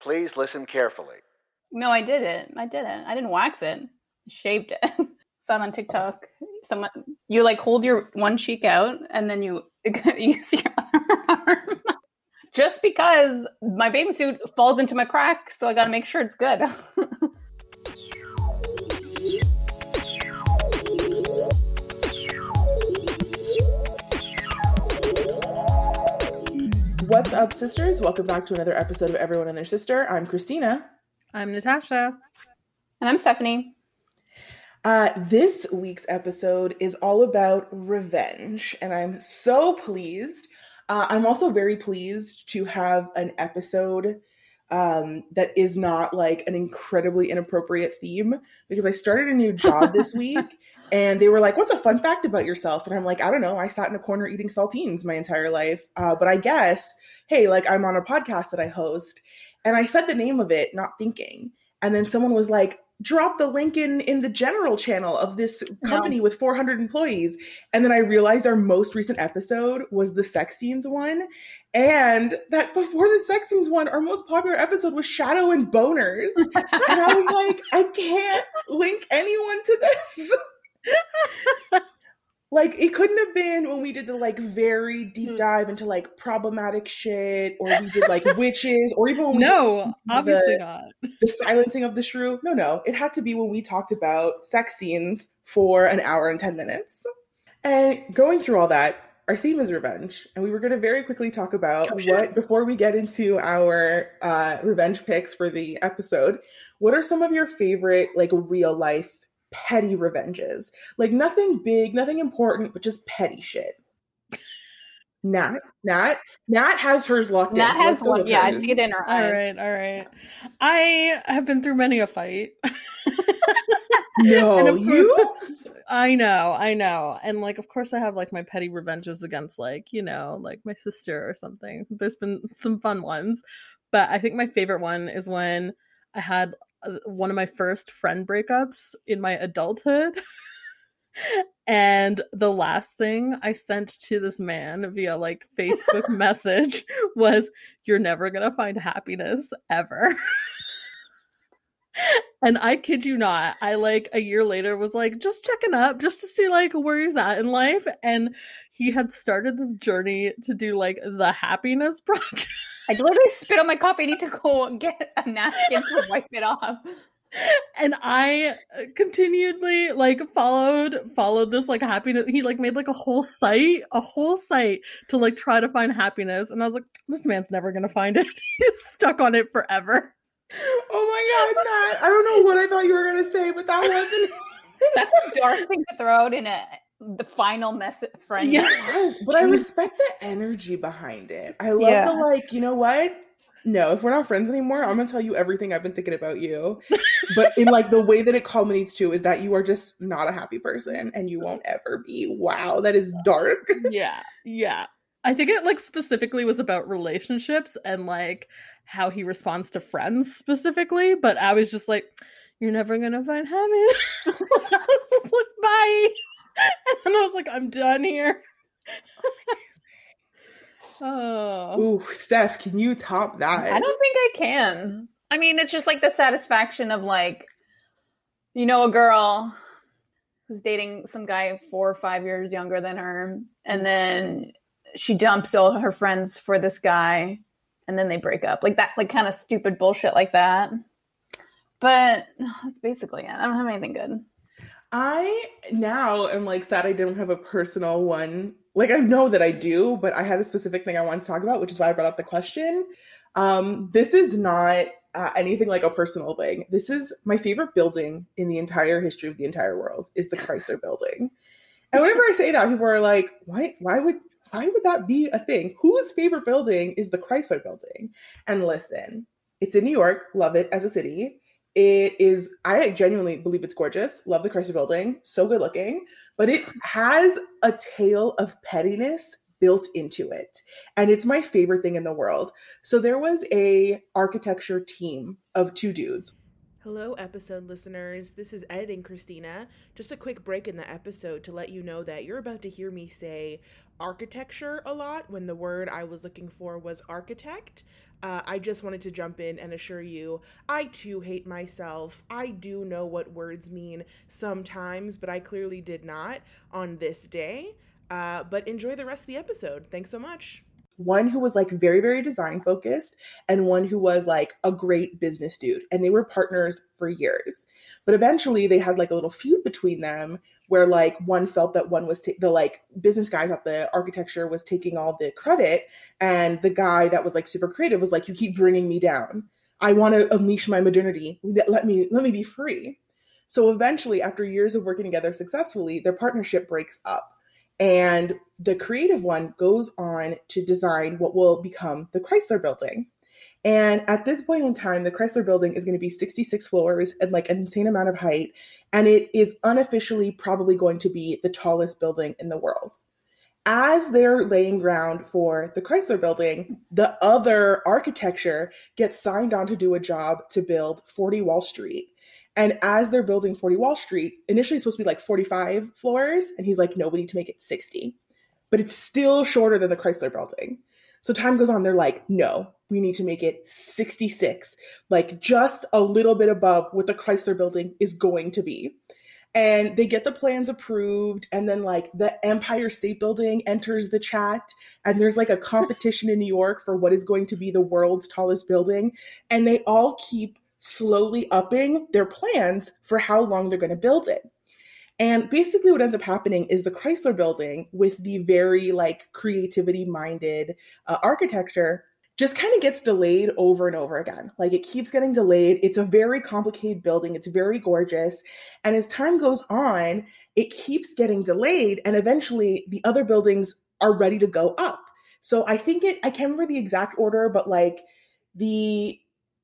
Please listen carefully. No, I didn't. I didn't. I didn't wax it. I shaved it. Saw it on TikTok. Someone you like hold your one cheek out and then you use your other arm. Just because my bathing suit falls into my crack, so I got to make sure it's good. What's up, sisters? Welcome back to another episode of Everyone and Their Sister. I'm Christina. I'm Natasha. And I'm Stephanie. Uh, this week's episode is all about revenge, and I'm so pleased. Uh, I'm also very pleased to have an episode um, that is not like an incredibly inappropriate theme because I started a new job this week and they were like, What's a fun fact about yourself? And I'm like, I don't know. I sat in a corner eating saltines my entire life. Uh, but I guess, hey, like I'm on a podcast that I host. And I said the name of it, not thinking. And then someone was like, drop the link in in the general channel of this company no. with 400 employees and then i realized our most recent episode was the sex scenes one and that before the sex scenes one our most popular episode was shadow and boners and i was like i can't link anyone to this like it couldn't have been when we did the like very deep hmm. dive into like problematic shit or we did like witches or even when no obviously the, not. the silencing of the shrew. No no. It had to be when we talked about sex scenes for an hour and 10 minutes. And going through all that our theme is revenge. And we were going to very quickly talk about oh, what before we get into our uh, revenge picks for the episode what are some of your favorite like real life petty revenges. Like nothing big, nothing important, but just petty shit. Nat, Nat, Nat has hers locked Nat in. Nat has one. Yeah, hers. I see it in her eyes. All right, all right. I have been through many a fight. no, you. I know, I know. And like of course I have like my petty revenges against like, you know, like my sister or something. There's been some fun ones, but I think my favorite one is when I had Uh, one of my first friend breakups in my adulthood. and the last thing I sent to this man via like Facebook message was, You're never gonna find happiness ever. and I kid you not, I like a year later was like just checking up just to see like where he's at in life. And he had started this journey to do like the happiness project. I literally spit on my coffee. I need to go get a napkin to wipe it off. And I continually like followed followed this like happiness. He like made like a whole site, a whole site to like try to find happiness. And I was like, this man's never gonna find it. He's stuck on it forever. Oh my god, Matt! I don't know what I thought you were gonna say, but that wasn't. That's a dark thing to throw out in a the final message friend. Yes, but I respect the energy behind it. I love yeah. the like, you know what? No, if we're not friends anymore, I'm gonna tell you everything I've been thinking about you. but in like the way that it culminates to is that you are just not a happy person and you won't ever be. Wow, that is dark. yeah, yeah. I think it like specifically was about relationships and like how he responds to friends specifically. But I was just like, you're never gonna find happiness. I was like, bye. and I was like, I'm done here. oh. Ooh, Steph, can you top that? I don't think I can. I mean, it's just like the satisfaction of like, you know, a girl who's dating some guy four or five years younger than her, and mm-hmm. then she dumps all her friends for this guy, and then they break up. Like that, like kind of stupid bullshit like that. But that's basically it. I don't have anything good. I now am like sad I didn't have a personal one. Like I know that I do, but I had a specific thing I wanted to talk about, which is why I brought up the question. Um, this is not uh, anything like a personal thing. This is my favorite building in the entire history of the entire world is the Chrysler Building. And whenever I say that, people are like, "Why? Why would? Why would that be a thing? Whose favorite building is the Chrysler Building?" And listen, it's in New York. Love it as a city. It is, I genuinely believe it's gorgeous. Love the Chrysler building. So good looking. But it has a tale of pettiness built into it. And it's my favorite thing in the world. So there was a architecture team of two dudes. Hello, episode listeners. This is editing Christina. Just a quick break in the episode to let you know that you're about to hear me say architecture a lot when the word I was looking for was architect. Uh, I just wanted to jump in and assure you, I too hate myself. I do know what words mean sometimes, but I clearly did not on this day. Uh, but enjoy the rest of the episode. Thanks so much one who was like very very design focused and one who was like a great business dude and they were partners for years but eventually they had like a little feud between them where like one felt that one was ta- the like business guy thought the architecture was taking all the credit and the guy that was like super creative was like you keep bringing me down. I want to unleash my modernity. Let me let me be free. So eventually after years of working together successfully their partnership breaks up and the creative one goes on to design what will become the Chrysler building. And at this point in time, the Chrysler building is going to be 66 floors and like an insane amount of height. And it is unofficially probably going to be the tallest building in the world. As they're laying ground for the Chrysler building, the other architecture gets signed on to do a job to build 40 Wall Street. And as they're building 40 Wall Street, initially supposed to be like 45 floors, and he's like, no, we need to make it 60. But it's still shorter than the Chrysler building. So time goes on, they're like, no, we need to make it 66, like just a little bit above what the Chrysler building is going to be. And they get the plans approved, and then like the Empire State Building enters the chat, and there's like a competition in New York for what is going to be the world's tallest building. And they all keep slowly upping their plans for how long they're going to build it. And basically, what ends up happening is the Chrysler building, with the very like creativity minded uh, architecture, just kind of gets delayed over and over again. Like it keeps getting delayed. It's a very complicated building, it's very gorgeous. And as time goes on, it keeps getting delayed. And eventually, the other buildings are ready to go up. So I think it, I can't remember the exact order, but like the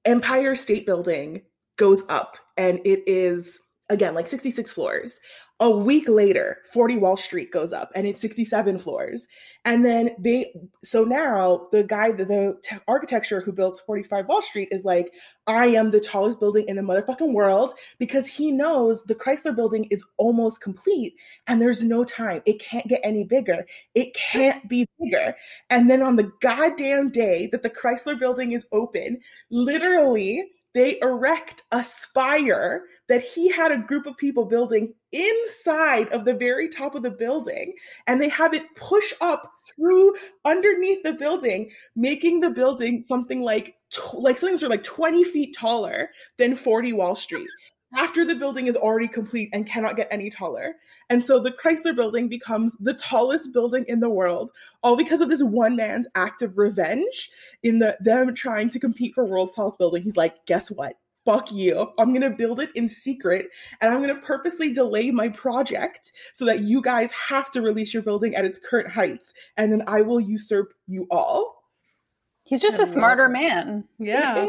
Empire State Building goes up and it is again like 66 floors a week later 40 wall street goes up and it's 67 floors. And then they so now the guy the, the t- architecture who builds 45 wall street is like i am the tallest building in the motherfucking world because he knows the chrysler building is almost complete and there's no time. It can't get any bigger. It can't be bigger. And then on the goddamn day that the chrysler building is open literally they erect a spire that he had a group of people building inside of the very top of the building and they have it push up through underneath the building making the building something like like something sort of like 20 feet taller than 40 wall street after the building is already complete and cannot get any taller. And so the Chrysler building becomes the tallest building in the world, all because of this one man's act of revenge in the them trying to compete for world's tallest building. He's like, guess what? Fuck you. I'm going to build it in secret and I'm going to purposely delay my project so that you guys have to release your building at its current heights and then I will usurp you all. He's just a smarter man. Yeah.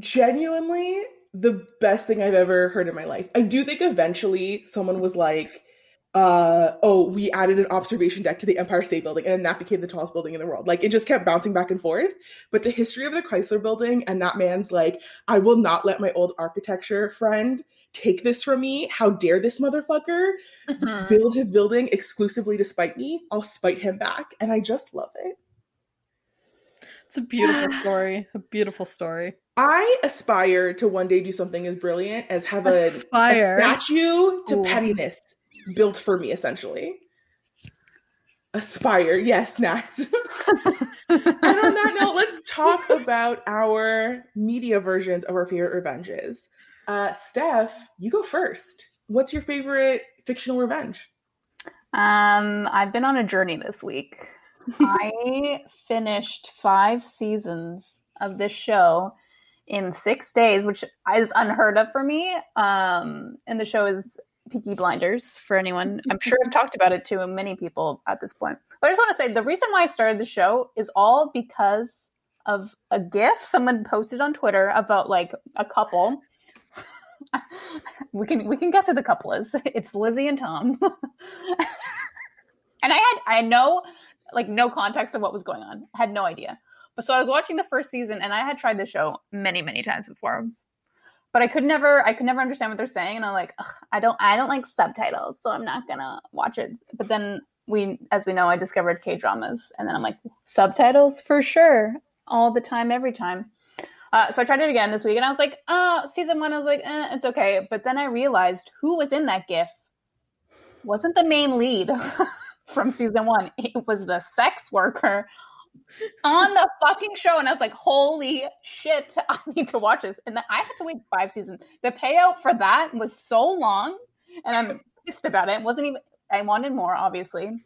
genuinely the best thing I've ever heard in my life. I do think eventually someone was like, uh, oh, we added an observation deck to the Empire State Building, and that became the tallest building in the world. Like it just kept bouncing back and forth. But the history of the Chrysler Building and that man's like, I will not let my old architecture friend take this from me. How dare this motherfucker mm-hmm. build his building exclusively to spite me? I'll spite him back, and I just love it. It's a beautiful story. A beautiful story. I aspire to one day do something as brilliant as have a, a statue to Ooh. pettiness built for me, essentially. Aspire, yes, Nat. and on that note, let's talk about our media versions of our favorite revenges. Uh, Steph, you go first. What's your favorite fictional revenge? Um, I've been on a journey this week. I finished five seasons of this show in six days, which is unheard of for me. Um, and the show is Peaky Blinders for anyone. I'm sure I've talked about it to many people at this point. But I just want to say the reason why I started the show is all because of a GIF someone posted on Twitter about like a couple. we can we can guess who the couple is. It's Lizzie and Tom. and I had I know like no context of what was going on. I had no idea. But so I was watching the first season and I had tried the show many, many times before. But I could never I could never understand what they're saying and I'm like, I don't I don't like subtitles, so I'm not gonna watch it. But then we, as we know, I discovered K dramas, and then I'm like subtitles for sure, all the time, every time. Uh, so I tried it again this week, and I was like, "Oh, season one." I was like, eh, "It's okay," but then I realized who was in that GIF wasn't the main lead from season one. It was the sex worker on the fucking show, and I was like, "Holy shit! I need to watch this." And then I had to wait five seasons. The payout for that was so long, and I'm pissed about it. it wasn't even. I wanted more, obviously.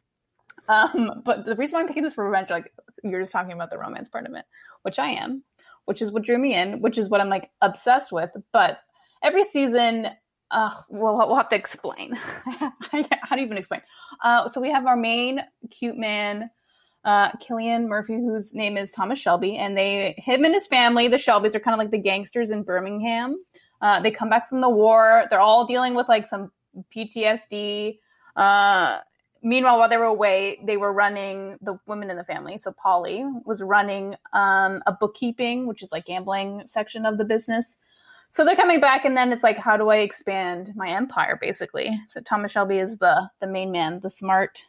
Um, but the reason why I'm picking this for revenge, like you're just talking about the romance part of it, which I am, which is what drew me in, which is what I'm like obsessed with. But every season, uh, we'll, we'll have to explain. How do you even explain? Uh, so we have our main cute man, uh, Cillian Murphy, whose name is Thomas Shelby, and they, him and his family, the Shelbys, are kind of like the gangsters in Birmingham. Uh, they come back from the war. They're all dealing with like some PTSD. Uh, meanwhile, while they were away, they were running the women in the family. So Polly was running um, a bookkeeping, which is like gambling section of the business. So they're coming back, and then it's like, how do I expand my empire, basically? So Thomas Shelby is the the main man, the smart,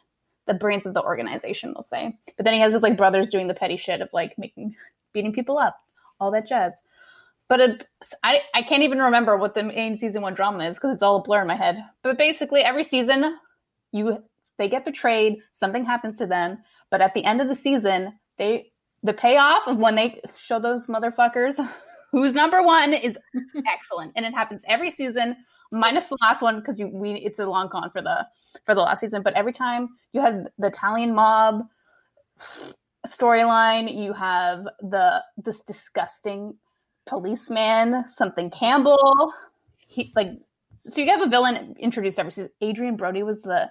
the brains of the organization, we'll say. But then he has his like brothers doing the petty shit of like making, beating people up, all that jazz. But it, I I can't even remember what the main season one drama is because it's all a blur in my head. But basically, every season, you they get betrayed, something happens to them, but at the end of the season, they the payoff of when they show those motherfuckers who's number one is excellent, and it happens every season, minus the last one because you we it's a long con for the for the last season. But every time you have the Italian mob storyline, you have the this disgusting policeman, something Campbell. He like so you have a villain introduced every season. Adrien Brody was the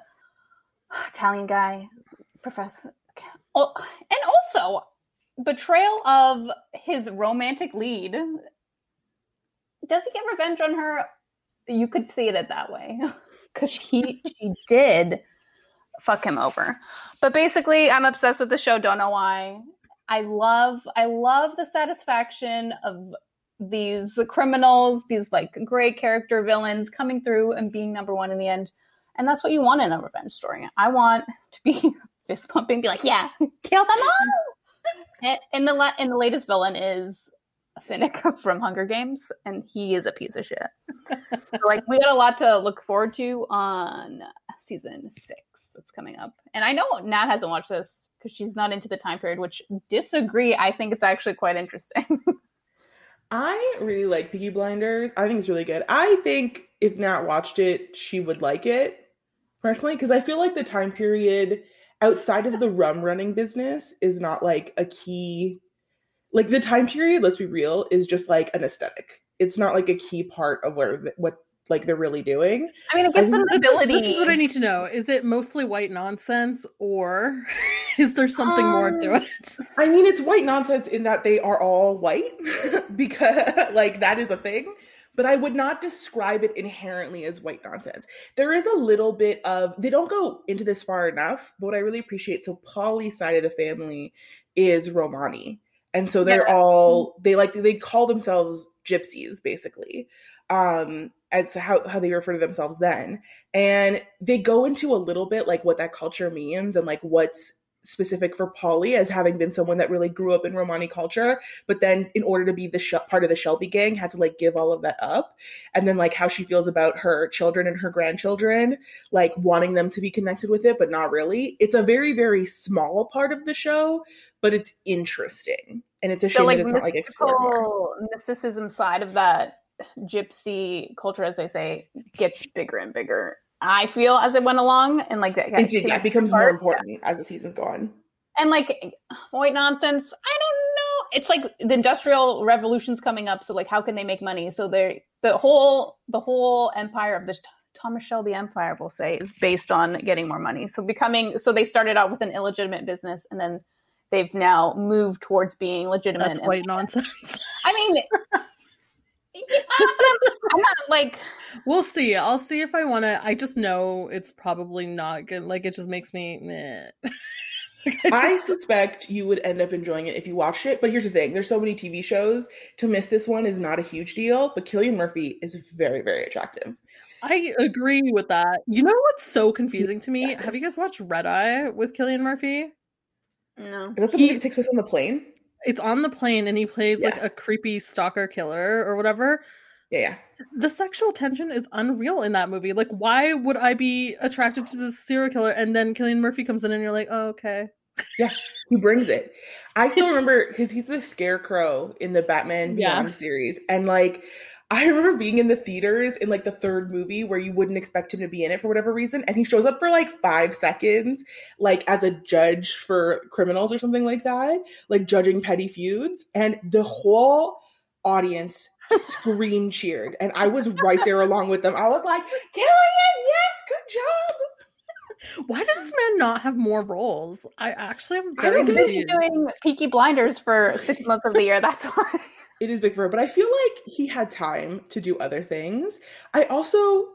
Italian guy, professor, oh, and also betrayal of his romantic lead. Does he get revenge on her? You could see it that way because he she did fuck him over. But basically, I'm obsessed with the show. Don't know why. I love I love the satisfaction of these criminals, these like great character villains coming through and being number one in the end. And that's what you want in a revenge story. I want to be fist pumping, be like, yeah, kill them all. and, the la- and the latest villain is Finnick from Hunger Games, and he is a piece of shit. so like we got a lot to look forward to on season six that's coming up. And I know Nat hasn't watched this because she's not into the time period, which disagree. I think it's actually quite interesting. I really like Peaky Blinders. I think it's really good. I think if Nat watched it, she would like it personally because I feel like the time period outside of the rum running business is not like a key. Like the time period, let's be real, is just like an aesthetic. It's not like a key part of where what like they're really doing. I mean, it gives them the ability. This is what I need to know: is it mostly white nonsense, or is there something um, more to it? I mean, it's white nonsense in that they are all white, because like that is a thing. But I would not describe it inherently as white nonsense. There is a little bit of they don't go into this far enough. But what I really appreciate, so Polly's side of the family is Romani, and so they're yeah. all they like they call themselves gypsies basically um as how, how they refer to themselves then and they go into a little bit like what that culture means and like what's specific for Polly as having been someone that really grew up in Romani culture, but then in order to be the sh- part of the Shelby gang, had to like give all of that up, and then like how she feels about her children and her grandchildren, like wanting them to be connected with it, but not really. It's a very very small part of the show, but it's interesting, and it's a shame like, that it's not like explored more. Mysticism side of that gypsy culture, as they say, gets bigger and bigger. I feel as it went along, and like that, it did. Yeah, it becomes more important yeah. as the seasons go on. And like white nonsense, I don't know. It's like the industrial revolution's coming up, so like how can they make money? So they the whole the whole empire of the Thomas Shelby empire, we'll say, is based on getting more money. So becoming so they started out with an illegitimate business, and then they've now moved towards being legitimate. That's white nonsense. I mean, I'm, I'm, not like. We'll see. I'll see if I want to. I just know it's probably not good. Like it just makes me. Meh. I, just... I suspect you would end up enjoying it if you watched it. But here's the thing: there's so many TV shows. To miss this one is not a huge deal. But Cillian Murphy is very, very attractive. I agree with that. You know what's so confusing to me? Have you guys watched Red Eye with Cillian Murphy? No. Is that the He- movie that takes place on the plane? It's on the plane and he plays like a creepy stalker killer or whatever. Yeah, yeah. The sexual tension is unreal in that movie. Like, why would I be attracted to this serial killer and then Cillian Murphy comes in and you're like, oh, okay. Yeah, he brings it. I still remember because he's the scarecrow in the Batman Yeah. Beyond series. And like I remember being in the theaters in like the third movie where you wouldn't expect him to be in it for whatever reason. And he shows up for like five seconds, like as a judge for criminals or something like that, like judging petty feuds. And the whole audience scream cheered. And I was right there along with them. I was like, Cillian, yes, good job. Why does this man not have more roles? I actually am I very don't think busy doing Peaky Blinders for six months of the year. That's why. It is big for her, but I feel like he had time to do other things. I also,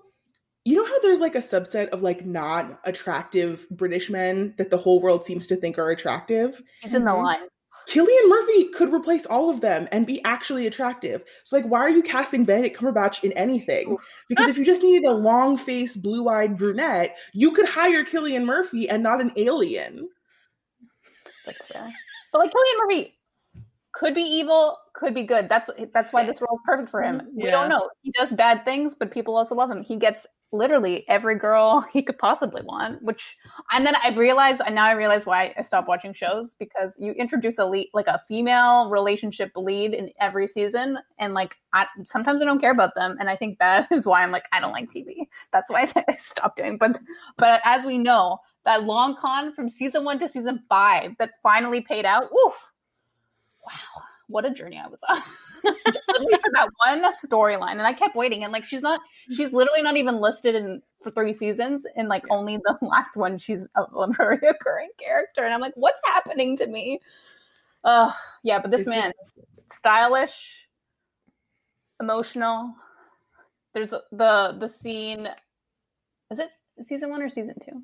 you know how there's like a subset of like not attractive British men that the whole world seems to think are attractive? He's in the Mhm. line. Cillian Murphy could replace all of them and be actually attractive. So, like, why are you casting Benedict Cumberbatch in anything? Because if you just needed a long faced, blue eyed brunette, you could hire Cillian Murphy and not an alien. That's fair. But like Cillian Murphy could be evil, could be good. That's that's why eh, this role is perfect for him. Mm, we don't know. He does bad things, but people also love him. He gets literally every girl he could possibly want. Which and then I realized, and now I realize why I stopped watching shows because you introduce a lead, like a female relationship lead in every season, and like I, sometimes I don't care about them, and I think that is why I'm like I don't like TV. That's why I stopped doing. But but as we know, that long con from season one to season five that finally paid out. Oof! Wow, what a journey I was on. For that one storyline, and I kept waiting. And like, she's not, she's literally not even listed in for three seasons. And like, only the last one, she's a, a recurring character. And I'm like, what's happening to me? Uh, yeah, but this It's- man, stylish, emotional. There's the the scene. Is it season one or season two?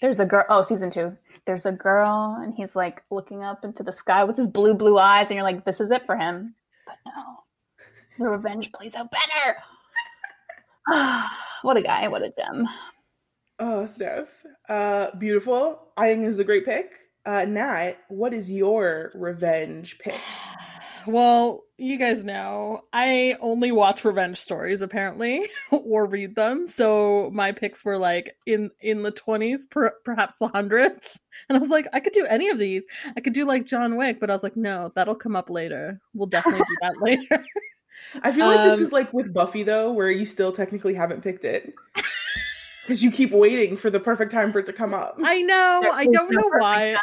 There's a girl. Oh, season two. There's a girl, and he's like looking up into the sky with his blue, blue eyes, and you're like, this is it for him. But no, the revenge plays out better. what a guy! What a gem! Oh, Steph. Uh, beautiful. I think this is a great pick. Uh, Nat, what is your revenge pick? Well, you guys know I only watch revenge stories apparently, or read them. So my picks were like in in the twenties, per, perhaps the hundreds. And I was like, I could do any of these. I could do like John Wick, but I was like, no, that'll come up later. We'll definitely do that later. I feel like this Um, is like with Buffy though, where you still technically haven't picked it. Because you keep waiting for the perfect time for it to come up. I know. There I don't know perfect why.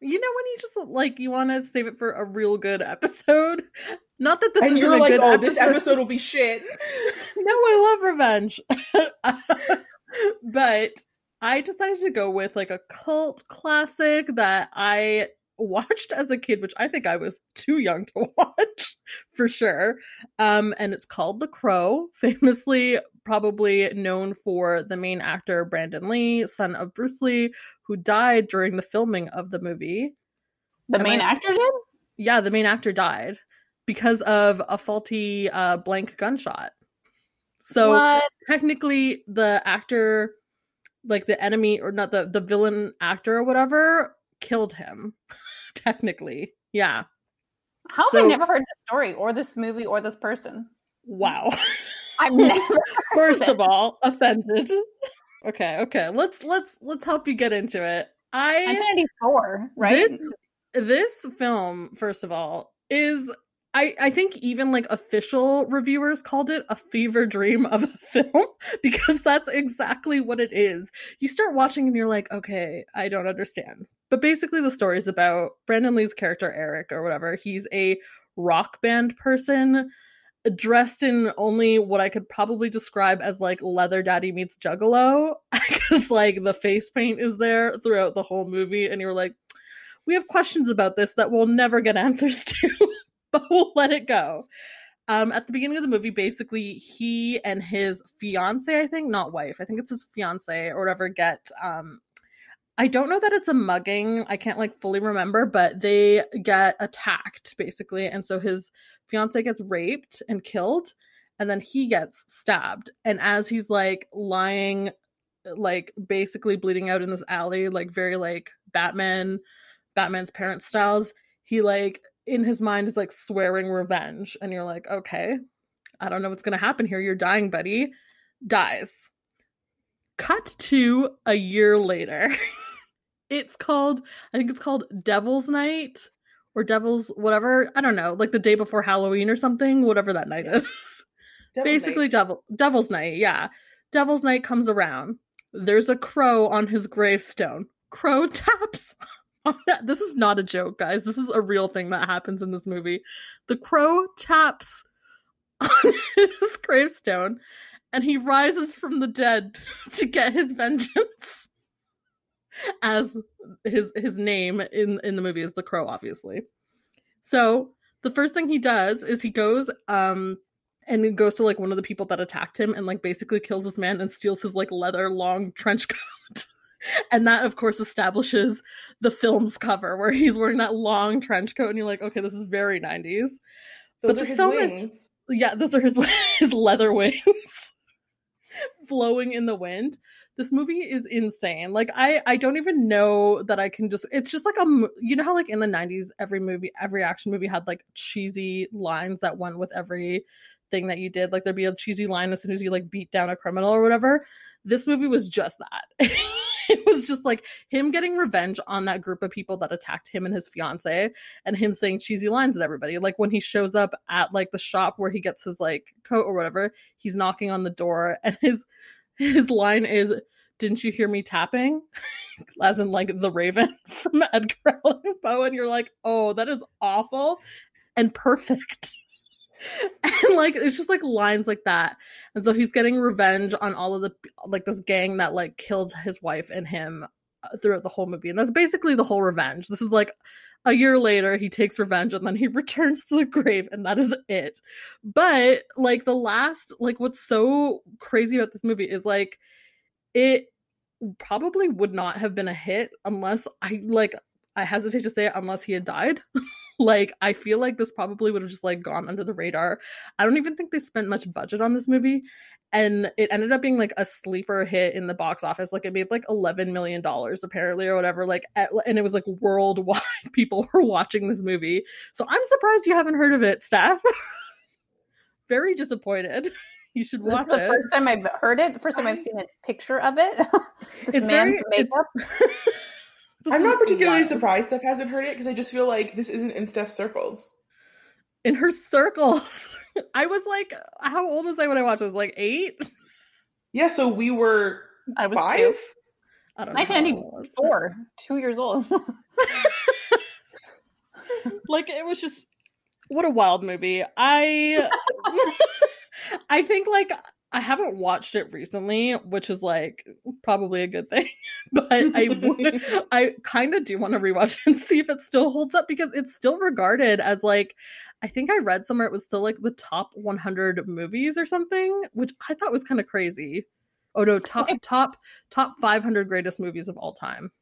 You know when you just like you want to save it for a real good episode. Not that this and is you're a like, good oh, this episode will be shit. no, I love revenge. but I decided to go with like a cult classic that I watched as a kid, which I think I was too young to watch for sure. Um, and it's called The Crow, famously probably known for the main actor Brandon Lee, son of Bruce Lee, who died during the filming of the movie. The Am main I- actor did. Yeah, the main actor died because of a faulty uh, blank gunshot. So what? technically the actor like the enemy or not the the villain actor or whatever killed him technically yeah How have so- I never heard this story or this movie or this person? wow I've never. first of all offended okay okay let's let's let's help you get into it I'm 1994, right? This, this film, first of all, is I I think even like official reviewers called it a fever dream of a film because that's exactly what it is. You start watching and you're like, okay, I don't understand. But basically the story is about Brandon Lee's character Eric or whatever. He's a rock band person dressed in only what I could probably describe as like leather daddy meets juggalo because like the face paint is there throughout the whole movie and you're like we have questions about this that we'll never get answers to, but we'll let it go. Um, at the beginning of the movie, basically, he and his fiance, I think, not wife, I think it's his fiance or whatever, get. Um, I don't know that it's a mugging. I can't like fully remember, but they get attacked basically, and so his fiance gets raped and killed, and then he gets stabbed. And as he's like lying, like basically bleeding out in this alley, like very like Batman, Batman's parents styles, he like in his mind is like swearing revenge. And you're like, okay, I don't know what's gonna happen here. You're dying, buddy. Dies. Cut to a year later. it's called, I think it's called Devil's Night or Devil's whatever. I don't know, like the day before Halloween or something, whatever that night is. Devil's Basically, Night. Devil Devil's Night. Yeah, Devil's Night comes around. There's a crow on his gravestone. Crow taps. on that. This is not a joke, guys. This is a real thing that happens in this movie. The crow taps on his gravestone, and he rises from the dead to get his vengeance. As his his name in in the movie is the crow, obviously. So the first thing he does is he goes um and he goes to like one of the people that attacked him and like basically kills this man and steals his like leather long trench coat. and that of course establishes the film's cover where he's wearing that long trench coat and you're like, okay, this is very 90s. Those but are his so much- wings. Yeah, those are his his leather wings flowing in the wind. This movie is insane. Like I I don't even know that I can just it's just like a you know how like in the 90s every movie every action movie had like cheesy lines that went with every thing that you did. Like there'd be a cheesy line as soon as you like beat down a criminal or whatever. This movie was just that. it was just like him getting revenge on that group of people that attacked him and his fiance and him saying cheesy lines at everybody. Like when he shows up at like the shop where he gets his like coat or whatever, he's knocking on the door and his his line is didn't you hear me tapping? As in like the Raven from Edgar Allan Poe, and you're like, oh, that is awful and perfect. and like it's just like lines like that. And so he's getting revenge on all of the like this gang that like killed his wife and him uh, throughout the whole movie. And that's basically the whole revenge. This is like a year later he takes revenge and then he returns to the grave and that is it. But like the last like what's so crazy about this movie is like it probably would not have been a hit unless I like I hesitate to say it unless he had died. like I feel like this probably would have just like gone under the radar. I don't even think they spent much budget on this movie and it ended up being like a sleeper hit in the box office. Like it made like 11 million dollars apparently or whatever like at, and it was like worldwide people were watching this movie. So I'm surprised you haven't heard of it, Steph. Very disappointed. You should watch it. This is the it. first time I've heard it. The first time I've seen a picture of it. this It's man's very- makeup. This I'm not particularly wild. surprised Steph hasn't heard it because I just feel like this isn't in Steph's circles. in her circles. I was like, how old was I when I watched? I was like eight. Yeah, so we were I was five. two. I don't know. how old I 1994, two years old. like it was just what a wild movie. I I think like I haven't watched it recently, which is like probably a good thing. but I would I kind of do want to rewatch it and see if it still holds up because it's still regarded as like I think I read somewhere it was still like the top 100 movies or something, which I thought was kind of crazy. Oh no, top Okay. top top 500 greatest movies of all time.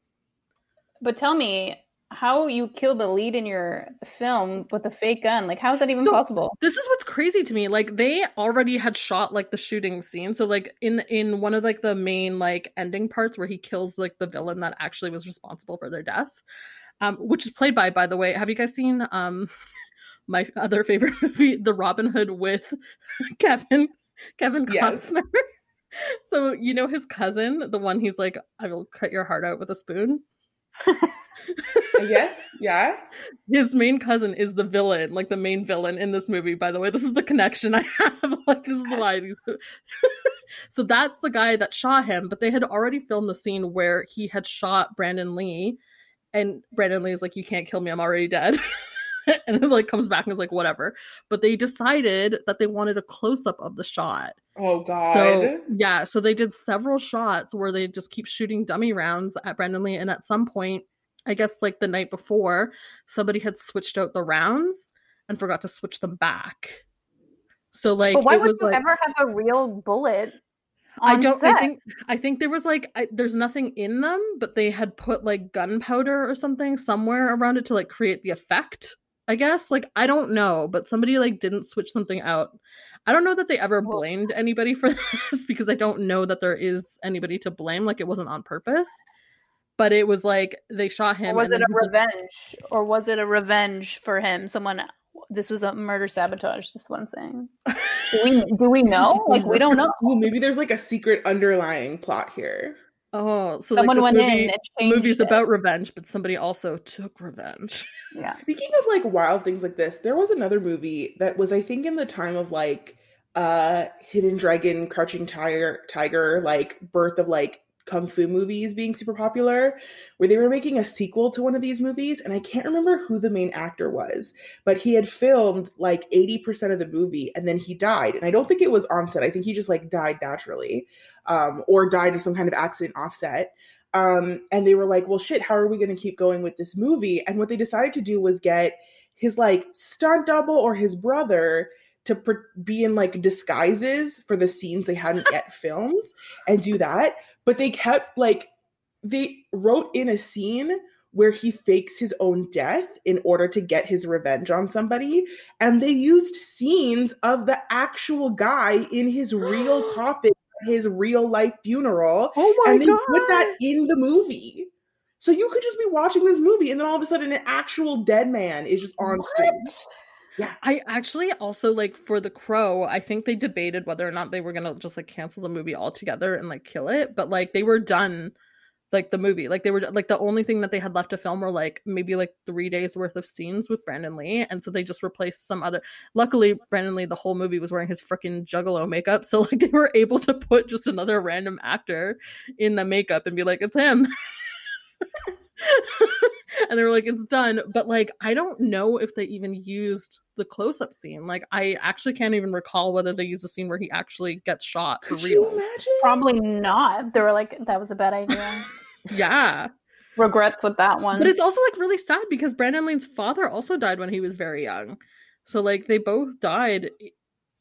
but tell me how you kill the lead in your film with a fake gun. Like, how is that even So- possible? this is what's crazy to me like they already had shot like the shooting scene so like in in one of like the main like ending parts where he kills like the villain that actually was responsible for their deaths um which is played by by the way have you guys seen um my other favorite movie the robin hood with kevin kevin Yes. costner so you know his cousin the one he's like i will cut your heart out with a spoon yes, yeah. his main cousin is the villain, like the main villain in this movie. By the way, this is the connection I have. like this is why. So that's the guy that shot him. But they had already filmed the scene where he had shot Brandon Lee, and Brandon Lee is like, "You can't kill me. I'm already dead." and it like comes back and is like, "Whatever." But they decided that they wanted a close up of the shot. Oh God. So yeah, so they did several shots where they just keep shooting dummy rounds at Brendan Lee, and at some point, I guess like the night before, somebody had switched out the rounds and forgot to switch them back. So like, but why it would was, you like- ever have a real bullet? I don't. set? I think. I think there was like. I, there's nothing in them, but they had put like gunpowder or something somewhere around it to like create the effect I guess. Like I don't know, but somebody like didn't switch something out. I don't know that they ever Well- blamed anybody for this because I don't know that there is anybody to blame. Like it wasn't on purpose. But it was like they shot him. Or was it a he just- revenge? Or was it a revenge for him? Someone. This was a murder sabotage. This is what I'm saying. Do we do we know? Like we don't know. Well, maybe there's like a secret underlying plot here. Oh, so Someone like went this movie, in and the changed movie's it. about revenge, but somebody also took revenge. Yeah. Speaking of like wild things like this, there was another movie that was, I think, in the time of like uh Hidden Dragon, Crouching Tiger, Tiger, like birth of like kung fu movies being super popular, where they were making a sequel to one of these movies, and I can't remember who the main actor was, but he had filmed like 80% of the movie and then he died. And I don't think it was on set. I think he just like died naturally. Um, or died of some kind of accident offset. Um, and they were like, well, shit, how are we going to keep going with this movie? And what they decided to do was get his like stunt double or his brother to be in like disguises for the scenes they hadn't yet filmed and do that. But they kept like, they wrote in a scene where he fakes his own death in order to get his revenge on somebody. And they used scenes of the actual guy in his real coffin, his real life funeral Oh my and they god! put that in the movie. So you could just be watching this movie, and then all of a sudden, an actual dead man is just on screen. What? I actually also like for the crow, I think they debated whether or not they were gonna just like cancel the movie altogether and like kill it, but like they were done like the movie. Like they were like the only thing that they had left to film were like maybe like three days worth of scenes with Brandon Lee. And so they just replaced some other luckily Brandon Lee the whole movie was wearing his freaking juggalo makeup. So like they were able to put just another random actor in the makeup and be like, it's him. and they were like, it's done. But like, I don't know if they even used the close up scene. Like, I actually can't even recall whether they used the scene where he actually gets shot for Could you real. imagine? Probably not. They were like, that was a bad idea. Yeah. Regrets with that one. But it's also like really sad because Brandon Lee's father also died when he was very young. So like they both died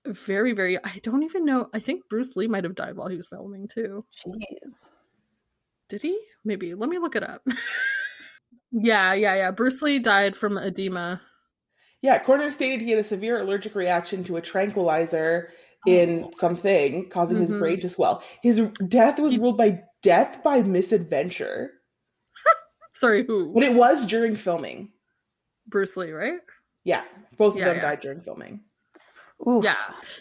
very, very I don't even know. I think Bruce Lee might have died while he was filming too. Jeez. Did he? Maybe. Let me look it up. yeah, yeah, yeah. Bruce Lee died from edema. Yeah, Coroner stated he had a severe allergic reaction to a tranquilizer in Oh. something, causing his Mhm. brain to swell. His death was ruled by death by misadventure, Sorry, who? but it was during filming. Bruce Lee, right? Yeah, both of them yeah. died during filming. Oof. Yeah.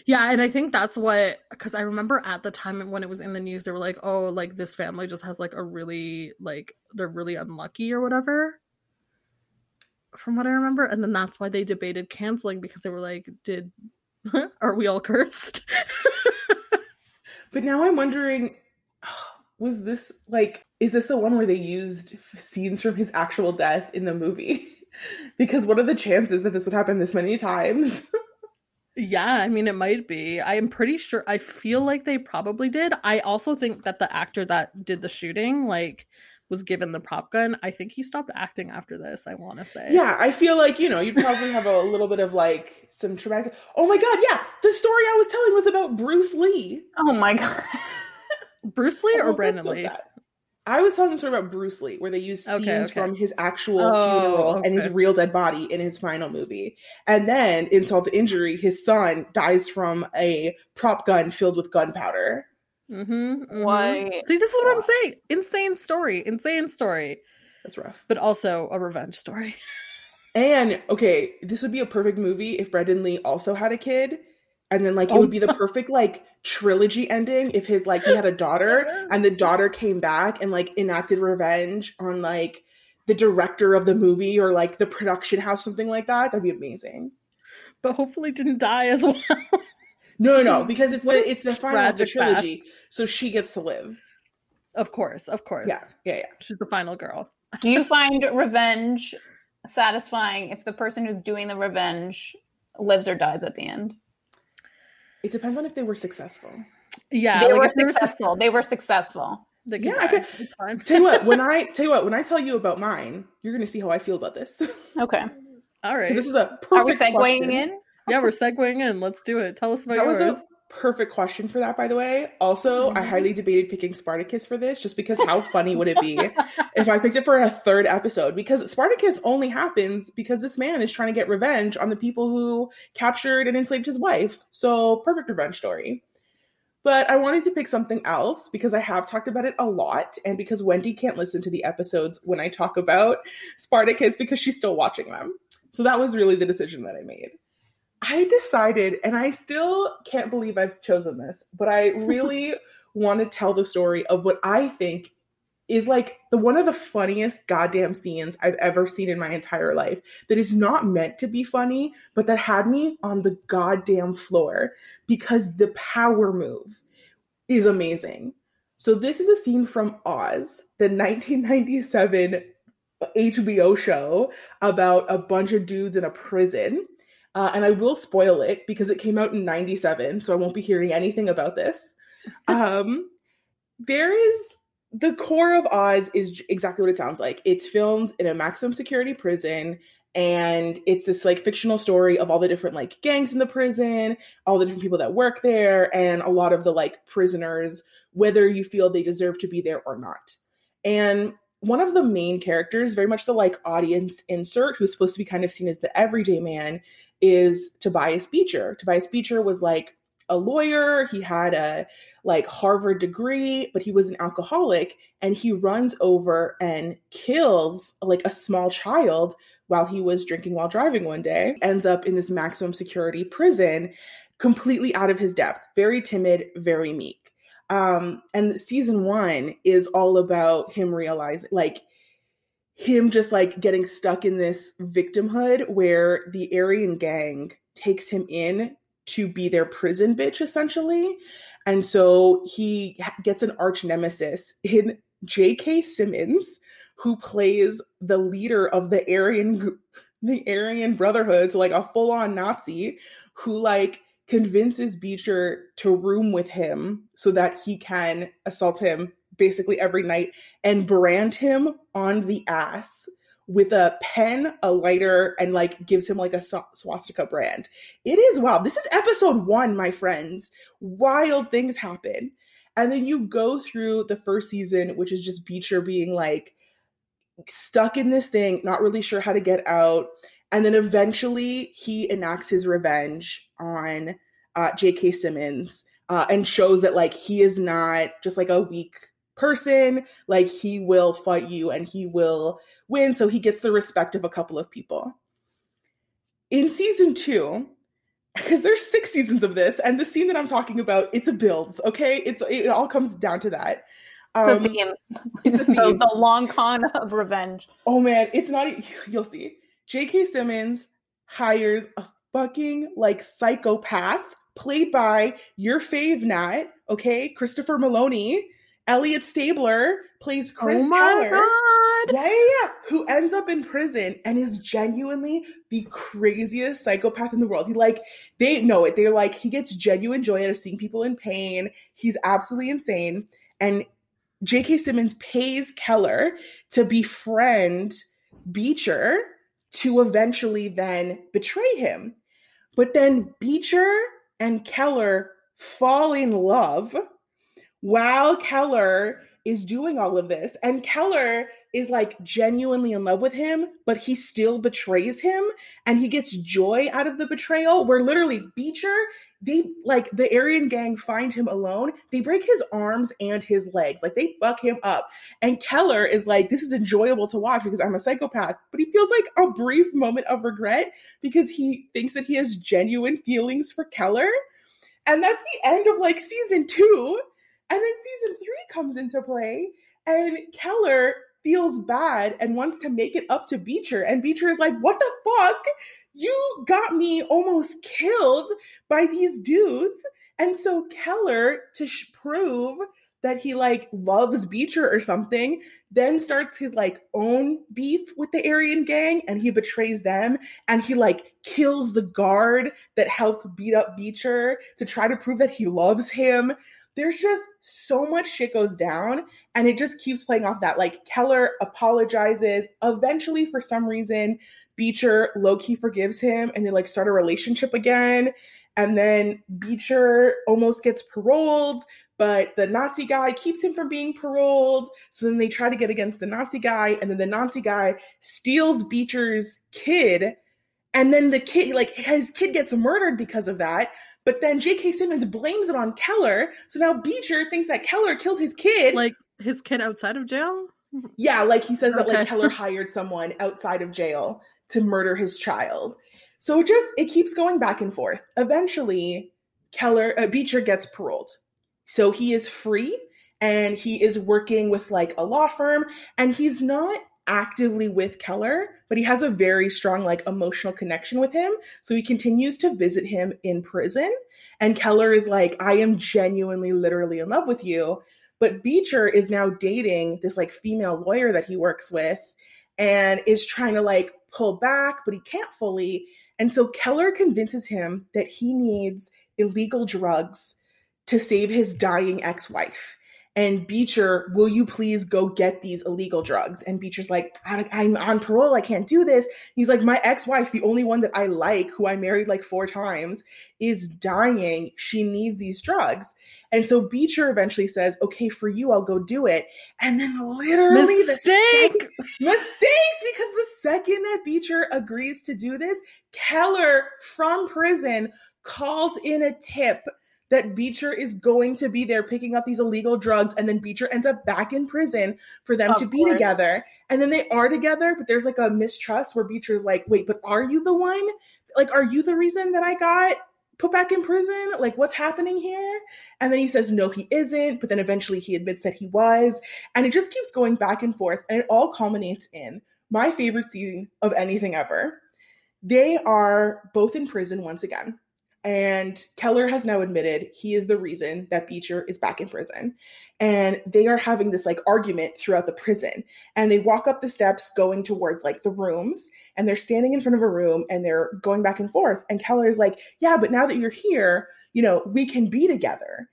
Yeah, and I think that's what because I remember at the time when it was in the news, they were like, "Oh, like this family just has like a really like they're really unlucky or whatever." From what I remember, and then that's why they debated canceling because they were like, "Did are we all cursed?" But now I'm wondering, was this like, is this the one where they used scenes from his actual death in the movie? because what are the chances that this would happen this many times? Yeah, I mean, it might be. I am pretty sure. I feel mm. like they probably did. I also think that the actor that did the shooting, like, was given the prop gun. I think he stopped acting after this. I want to say. yeah, I feel like, you know, you'd probably have a little bit of like some traumatic. Oh my God, yeah, the story I was telling was about Bruce Lee. Oh my god. Bruce Lee Oh, or that's Brandon so Lee? sad. I was telling the story about Bruce Lee, where they used scenes Okay, okay. from his actual Oh, funeral and his real dead body in his final movie. And then, insult to injury, his son dies from a prop gun filled with gunpowder. Mm-hmm, Why? See, this is what I'm saying. Insane story. Insane story. That's rough. But also a revenge story. And okay, this would be a perfect movie if Brendan Lee also had a kid. And then like it Oh. would be the perfect like trilogy ending if his like he had a daughter and the daughter came back and like enacted revenge on like the director of the movie or like the production house, something like that. That'd be amazing. But hopefully didn't die as well. No, no, no, because it's the it's the final of the tragic path. trilogy, so she gets to live. of course, of course. Yeah, yeah, yeah. She's the final girl. Do you find revenge satisfying if the person who's doing the revenge lives or dies at the end? It depends on if they were successful. Yeah, they like were if there was successful. They were successful. they Yeah, I die. could- It's. Tell you what, when I tell you what, when I tell you about mine, you're gonna see how I feel about this. Okay. All right. This is a perfect Are we segueing question. in? yeah, we're segueing in. Let's do it. Tell us about That was yours. a perfect question for that, by the way. Also, I Mhm. highly debated picking Spartacus for this just because how funny would it be if I picked it for a third episode? Because Spartacus only happens because this man is trying to get revenge on the people who captured and enslaved his wife. So, perfect revenge story. But I wanted to pick something else because I have talked about it a lot, and because Wendy can't listen to the episodes when I talk about Spartacus because she's still watching them. So that was really the decision that I made. I decided, and I still can't believe I've chosen this, but I really want to tell the story of what I think is like the one of the funniest goddamn scenes I've ever seen in my entire life that is not meant to be funny, but that had me on the goddamn floor because the power move is amazing. So this is a scene from Oz, the 1997 HBO show about a bunch of dudes in a prison. Uh, and I will spoil it because it came out in 97, so I won't be hearing anything about this. Um, there is the core of Oz is exactly what it sounds like. It's filmed in a maximum security prison, and it's this like fictional story of all the different like gangs in the prison, all the different people that work there, and a lot of the like prisoners, whether you feel they deserve to be there or not. And one of the main characters, very much the like audience insert, who's supposed to be kind of seen as the everyday man, is Tobias Beecher. Tobias Beecher was like a lawyer. He had a like Harvard degree, but he was an alcoholic and he runs over and kills like a small child while he was drinking while driving one day. Ends up in this maximum security prison, completely out of his depth, very timid, very meek. Um, and season one is all about him realizing, like, him just like getting stuck in this victimhood where the Aryan gang takes him in to be their prison bitch, essentially. And so he gets an arch nemesis in J.K. Simmons, who plays the leader of the Aryan the Aryan Brotherhood, so like a full on Nazi, who like convinces Beecher to room with him so that he can assault him basically every night and brand him on the ass with a pen, a lighter, and like gives him like a swastika brand. It is wild. This is episode one, my friends. Wild things happen. And then you go through the first season, which is just Beecher being like stuck in this thing, not really sure how to get out. And then eventually he enacts his revenge on uh, J.K. Simmons uh, and shows that like he is not just like a weak person. Like he will fight you and he will win. So he gets the respect of a couple of people. In season two, because there's six seasons of this, and the scene that I'm talking about, it's a builds. Okay, it's it all comes down to that. It's a Um, theme. it's a the, theme. the long con of revenge. Oh man, it's not. You'll see. J.K. Simmons hires a fucking like psychopath played by your fave Nat, okay, Christopher Meloni. Elliot Stabler plays Chris oh my Keller. god! Yeah, yeah, yeah. Who ends up in prison and is genuinely the craziest psychopath in the world. He like they know it. They're like he gets genuine joy out of seeing people in pain. He's absolutely insane. And J.K. Simmons pays Keller to befriend Beecher to eventually then betray him. But then Beecher and Keller fall in love while Keller is doing all of this. And Keller is like genuinely in love with him, but he still betrays him and he gets joy out of the betrayal. Where literally Beecher, they like the Aryan gang find him alone. They break his arms and his legs. Like they fuck him up. And Keller is like, this is enjoyable to watch because I'm a psychopath. But he feels like a brief moment of regret because he thinks that he has genuine feelings for Keller. And that's the end of like season two. And then season three comes into play, and Keller feels bad and wants to make it up to Beecher. And Beecher is like, What the fuck? You got me almost killed by these dudes. And so Keller, to sh- prove that he like loves Beecher or something, then starts his like own beef with the Aryan gang and he betrays them and he like kills the guard that helped beat up Beecher to try to prove that he loves him there's just so much shit goes down and it just keeps playing off that like keller apologizes eventually for some reason beecher low-key forgives him and they like start a relationship again And then Beecher almost gets paroled, but the Nazi guy keeps him from being paroled. So then they try to get against the Nazi guy, and then the Nazi guy steals Beecher's kid. And then the kid, like his kid gets murdered because of that. But then J.K. Simmons blames it on Keller. So now Beecher thinks that Keller killed his kid. Like his kid outside of jail? Yeah, like he says that like Keller hired someone outside of jail to murder his child. So it just it keeps going back and forth. Eventually, Keller uh, Beecher gets paroled. So he is free and he is working with like a law firm and he's not actively with Keller, but he has a very strong like emotional connection with him. So he continues to visit him in prison and Keller is like I am genuinely literally in love with you. But Beecher is now dating this like female lawyer that he works with and is trying to like pull back, but he can't fully. And so Keller convinces him that he needs illegal drugs to save his dying ex wife. And Beecher, will you please go get these illegal drugs? And Beecher's like, I, I'm on parole. I can't do this. He's like, my ex wife, the only one that I like, who I married like four times, is dying. She needs these drugs. And so Beecher eventually says, okay, for you, I'll go do it. And then literally the Mistake! second, mistakes because the second that Beecher agrees to do this, Keller from prison calls in a tip that Beecher is going to be there picking up these illegal drugs, and then Beecher ends up back in prison for them Of to be course. together. And then they are together, but there's like a mistrust where Beecher's like, wait, but are you the one? Like, are you the reason that I got put back in prison? Like, what's happening here? And then he says, no, he isn't. But then eventually he admits that he was. And it just keeps going back and forth. And it all culminates in my favorite scene of anything ever. They are both in prison once again. And Keller has now admitted he is the reason that Beecher is back in prison. And they are having this like argument throughout the prison. And they walk up the steps going towards like the rooms. And they're standing in front of a room and they're going back and forth. And Keller is like, Yeah, but now that you're here, you know, we can be together.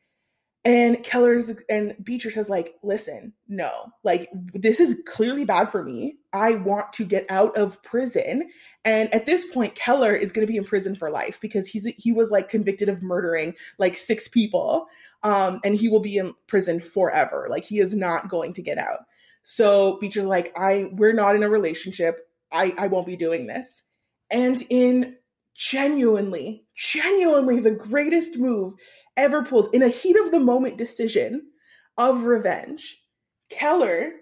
And Keller's and Beecher says, like, listen, no, like this is clearly bad for me. I want to get out of prison. And at this point, Keller is going to be in prison for life because he's he was like convicted of murdering like six people, um, and he will be in prison forever. Like he is not going to get out. So Beecher's like, I we're not in a relationship. I I won't be doing this. And in genuinely, genuinely the greatest move ever pulled in a heat of the moment decision of revenge, Keller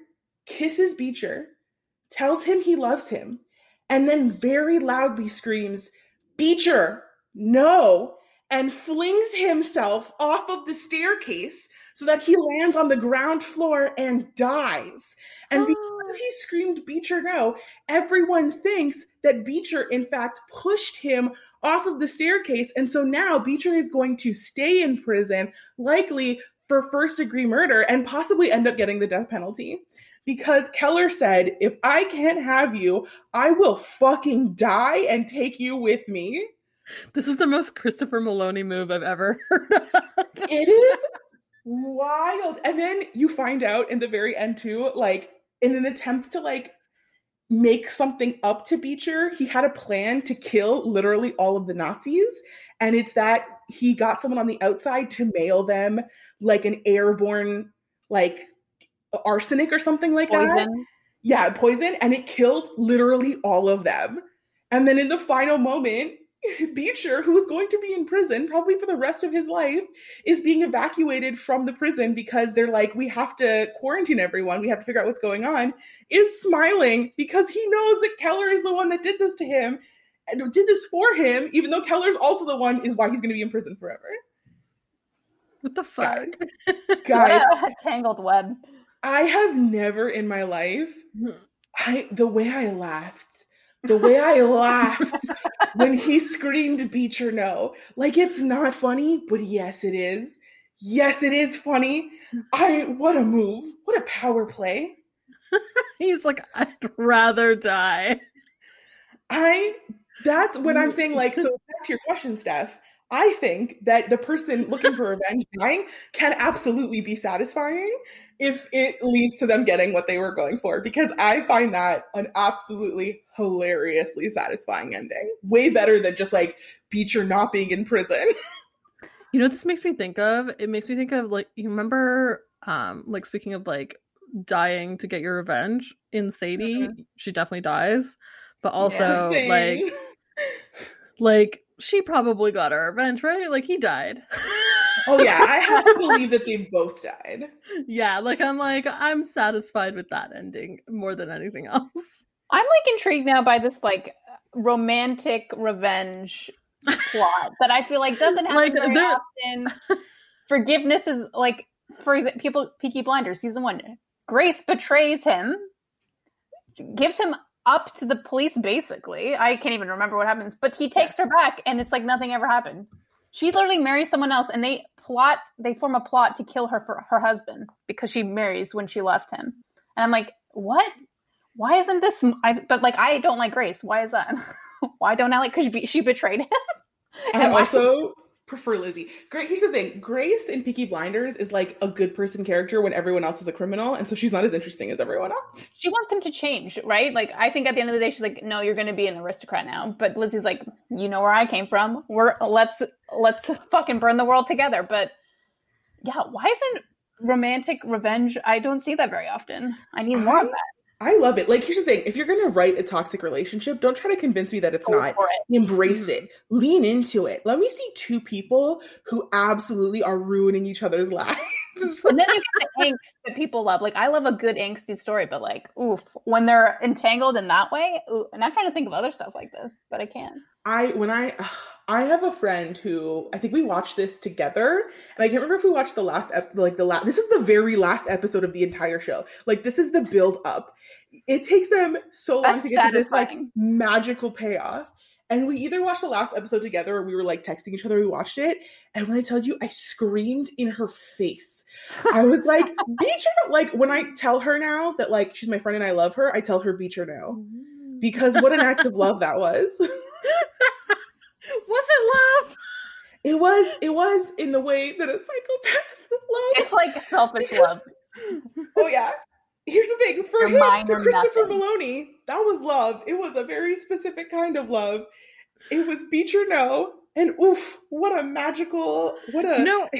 kisses Beecher, tells him he loves him, and then very loudly screams, Beecher, no, and flings himself off of the staircase so that he lands on the ground floor and dies. And oh. because he screamed Beecher no, everyone thinks that Beecher, in fact, pushed him off of the staircase. And so now Beecher is going to stay in prison, likely for first degree murder, and possibly end up getting the death penalty. Because Keller said, if I can't have you, I will fucking die and take you with me. This is the most Christopher Meloni move I've ever heard of. It is wild. And then you find out in the very end, too, like in an attempt to like make something up to Beecher, he had a plan to kill literally all of the Nazis. And it's that he got someone on the outside to mail them like an airborne, like arsenic or something like that. Yeah, poison, and it kills literally all of them. And then in the final moment, Beecher, who is going to be in prison probably for the rest of his life, is being evacuated from the prison because they're like, we have to quarantine everyone. We have to figure out what's going on. Is smiling because he knows that Keller is the one that did this to him and did this for him, even though Keller's also the one is why he's going to be in prison forever. What the fuck? Guys, guys, a tangled web. I have never in my life, mm-hmm. I the way I laughed, the way I laughed when he screamed Beecher no. Like it's not funny, but yes it is. Yes, it is funny. I what a move. What a power play. He's like, I'd rather die. I that's what I'm saying like so back to your question, Steph. I think that the person looking for revenge dying can absolutely be satisfying if it leads to them getting what they were going for. Because I find that an absolutely hilariously satisfying ending. Way better than just like Beecher not being in prison. You know what this makes me think of? It makes me think of like you remember um like speaking of like dying to get your revenge in Sadie, Mhm. she definitely dies. But also like like she probably got her revenge, right? Like he died. oh yeah, I have to believe that they both died. yeah, like I'm like I'm satisfied with that ending more than anything else. I'm like intrigued now by this like romantic revenge plot that I feel like doesn't happen Like, very there- often. Forgiveness is like, for example, people Peaky Blinders season one. Grace betrays him, gives him up to the police. Basically, I can't even remember what happens, but he takes her back, and it's like nothing ever happened. She literally marries someone else, and they plot. They form a plot to kill her for her husband because she marries when she left him. And I'm like, what? Why isn't this? I, but like, I don't like Grace. Why is that? Why don't I like? Because she, she betrayed him. And why- also prefer Lizzie. Great. Here's the thing: Grace in Peaky Blinders is like a good person character when everyone else is a criminal, and so she's not as interesting as everyone else. she wants him to change, right? Like, I think at the end of the day, she's like, "No, you're going to be an aristocrat now." But Lizzie's like, "You know where I came from. We're let's let's fucking burn the world together." But yeah, why isn't romantic revenge? I don't see that very often. I need more of that. I love it. Like, here's the thing: if you're gonna write a toxic relationship, don't try to convince me that it's Go not. it. Embrace mm-hmm. it. Lean into it. Let me see two people who absolutely are ruining each other's lives. And then you get the angst that people love. Like, I love a good angsty story, but like, oof, when they're entangled in that way. Ooh, and I'm trying to think of other stuff like this, but I can't. I when I I have a friend who I think we watched this together, and I can't remember if we watched the last ep- like the last. This is the very last episode of the entire show. Like this is the build up. It takes them so long That's to get to this like magical payoff. And we either watched the last episode together or we were like texting each other. We watched it, and when I tell you, I screamed in her face. I was like, "Beecher!" Like when I tell her now that like she's my friend and I love her, I tell her "Beecher no," because what an act of love that was. Was it love? It was it was in the way that a psychopath loves. It's like selfish Because- love. oh yeah. Here's the thing for him, for Christopher nothing. Meloni, that was love. It was a very specific kind of love. It was Beecher no, and oof, what a magical, what a No.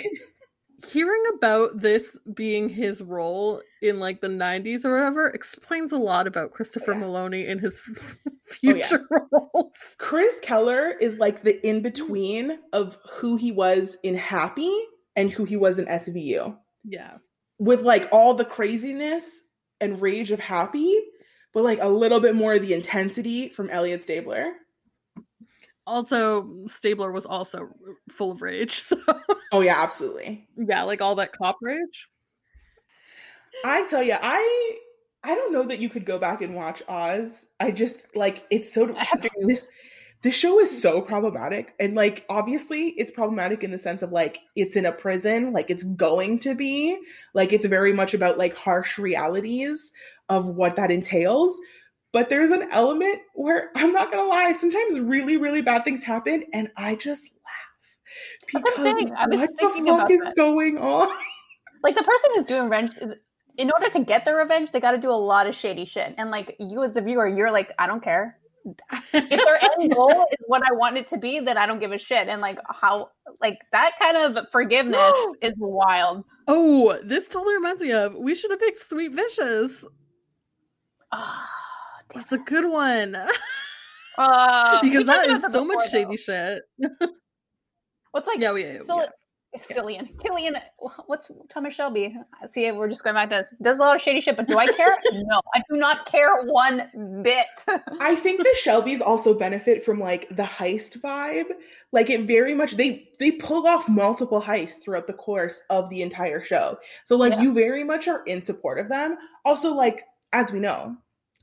Hearing about this being his role in like the 90s or whatever explains a lot about Christopher Yeah. Meloni in his Oh, future roles. Chris Keller is like the in between of who he was in Happy and who he was in SVU. Yeah. with like all the craziness and rage of Happy, but like a little bit more of the intensity from Elliot Stabler. Also, Stabler was also full of rage. So, Oh yeah, absolutely. yeah, like all that cop rage. I tell you, I I don't know that you could go back and watch Oz. I just like it's so this this show is mm. so problematic and like obviously it's problematic in the sense of like it's in a prison like it's going to be like it's very much about like harsh realities of what that entails. But there's an element where i'm not gonna lie sometimes really really bad things happen and i just laugh. That's what I'm because saying. I was what the fuck is that. going on? Like the person who's doing revenge is in order to get their revenge they got to do a lot of shady shit. And like you as the viewer you're like i don't care if their end goal is what i want it to be then i don't give a shit and like how like that kind of forgiveness is wild oh, this totally reminds me of we should have picked Sweet Vicious. Ah, damn. That's a good one. Uh, because that is so much though. shady shit. what's like Yeah, we yeah, Cillian. Killian, what's Thomas Shelby? See, we're just going back to this. Does a lot of shady shit, but do I care? no, I do not care one bit. I think the Shelbys also benefit from like the heist vibe. Like it very much they they pull off multiple heists throughout the course of the entire show. So like Yeah. you very much are in support of them. Also like as we know,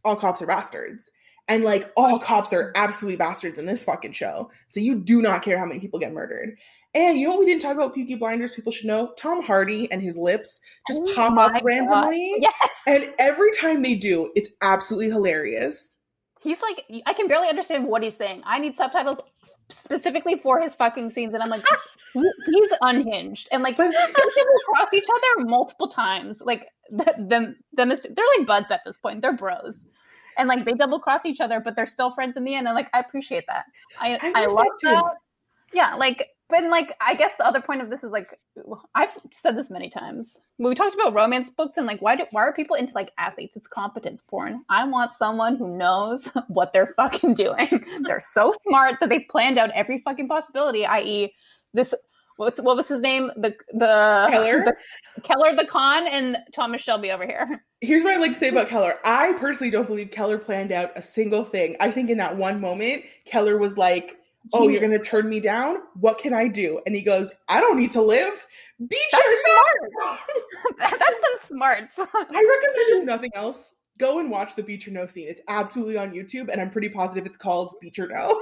all cops are bastards. And like all cops are absolutely bastards in this fucking show. So you do not care how many people get murdered. And you know what we didn't talk about Peaky Blinders people should know? Tom Hardy and his lips just Oh pop up God. randomly. yes. And every time they do, it's absolutely hilarious. He's like, I can barely understand what he's saying. I need subtitles specifically for his fucking scenes, and I'm like, he's unhinged, and like they will cross each other multiple times. Like them, them, they're like buds at this point. They're bros, and like they double cross each other, but they're still friends in the end. And like I appreciate that. I I, I love that, that. Yeah, like but like i guess the other point of this is like i've said this many times. When we talked about romance books and like why do why are people into like athletes? It's competence porn. I want someone who knows what they're fucking doing. They're so smart that they've planned out every fucking possibility i.e this what's what was his name? The the keller? the, keller the con and thomas shelby over here. Here's what i'd like to say about keller. I personally don't believe keller planned out a single thing. I think in that one moment keller was like oh, you're going to turn me down? What can I do? And he goes, I don't need to live. Beat That's your smart. That's some smarts. I recommend if nothing else, go and watch the Beecher No scene. It's absolutely on YouTube, and I'm pretty positive it's called Beecher No.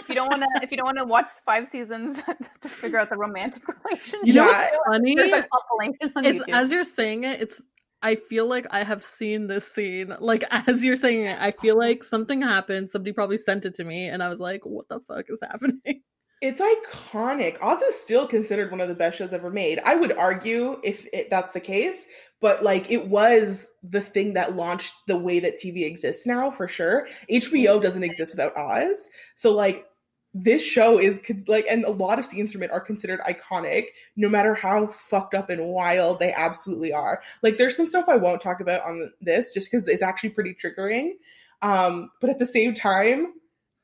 if you don't want to, if you don't want to watch five seasons to figure out the romantic relationship, you know what's funny? There's a compilation on it's, YouTube. As you're saying it, it's I feel like I have seen this scene. Like as you're saying it, I feel like something happened. Somebody probably sent it to me, and I was like, "What the fuck is happening?" It's iconic. Oz is still considered one of the best shows ever made. I would argue if it, that's the case, but like it was the thing that launched the way that TV exists now for sure. HBO doesn't exist without Oz. So like this show is like and a lot of scenes from it are considered iconic no matter how fucked up and wild they absolutely are like there's some stuff i won't talk about on this just because it's actually pretty triggering um but at the same time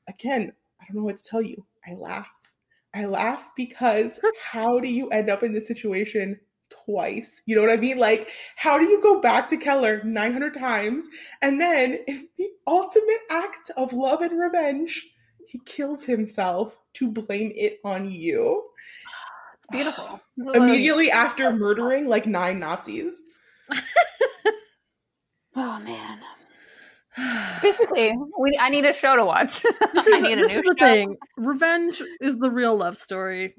again i don't know what to tell you i laugh i laugh because how do you end up in this situation twice. You know what I mean? Like, how do you go back to Keller 900 times and then in the ultimate act of love and revenge, he kills himself to blame it on you. It's beautiful. Immediately after murdering like nine Nazis. oh man. It's basically, we, I need a show to watch. This is, this is the show. thing. Revenge is the real love story.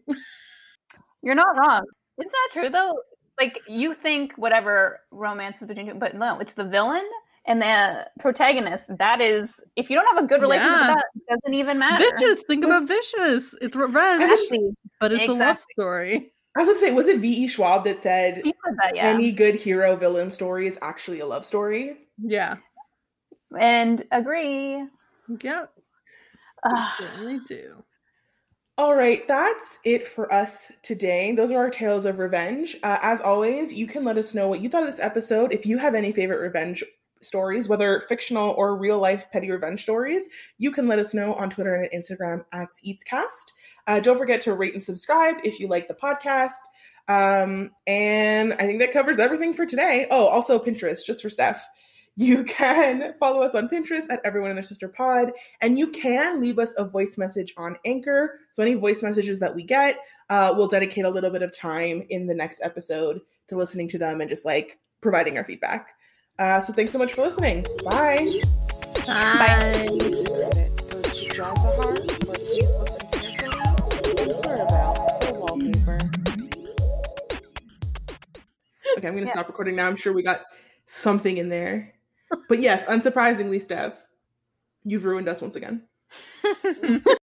You're not wrong. Is that true though? Like you think whatever romance is between you, but no, it's the villain and the protagonist that is if you don't have a good relationship yeah. with that it doesn't even matter vicious think about vicious it's revenge exactly. but it's exactly. a love story I was going to say, was it V.E. Schwab that said, said that, yeah. any good hero villain story is actually a love story? Yeah. And agree. Yeah. Uh, certainly do. All right, that's it for us today. Those are our tales of revenge. Uh, as always, you can let us know what you thought of this episode. If you have any favorite revenge stories, whether fictional or real life petty revenge stories, you can let us know on Twitter and Instagram at Eatscast. Uh, don't forget to rate and subscribe if you like the podcast. Um, and I think that covers everything for today. Oh, also Pinterest, just for Steph. You can follow us on Pinterest at Everyone and Their Sister Pod, and you can leave us a voice message on Anchor. So, any voice messages that we get, uh, we'll dedicate a little bit of time in the next episode to listening to them and just like providing our feedback. Uh, so thanks so much for listening. Bye. Bye. Bye. credit goes to John Zahar for Please Listen Carefully and Clarabelle for Wallpaper. Okay, I'm going to yeah. stop recording now. I'm sure we got something in there. But yes, unsurprisingly, Steph, you've ruined us once again.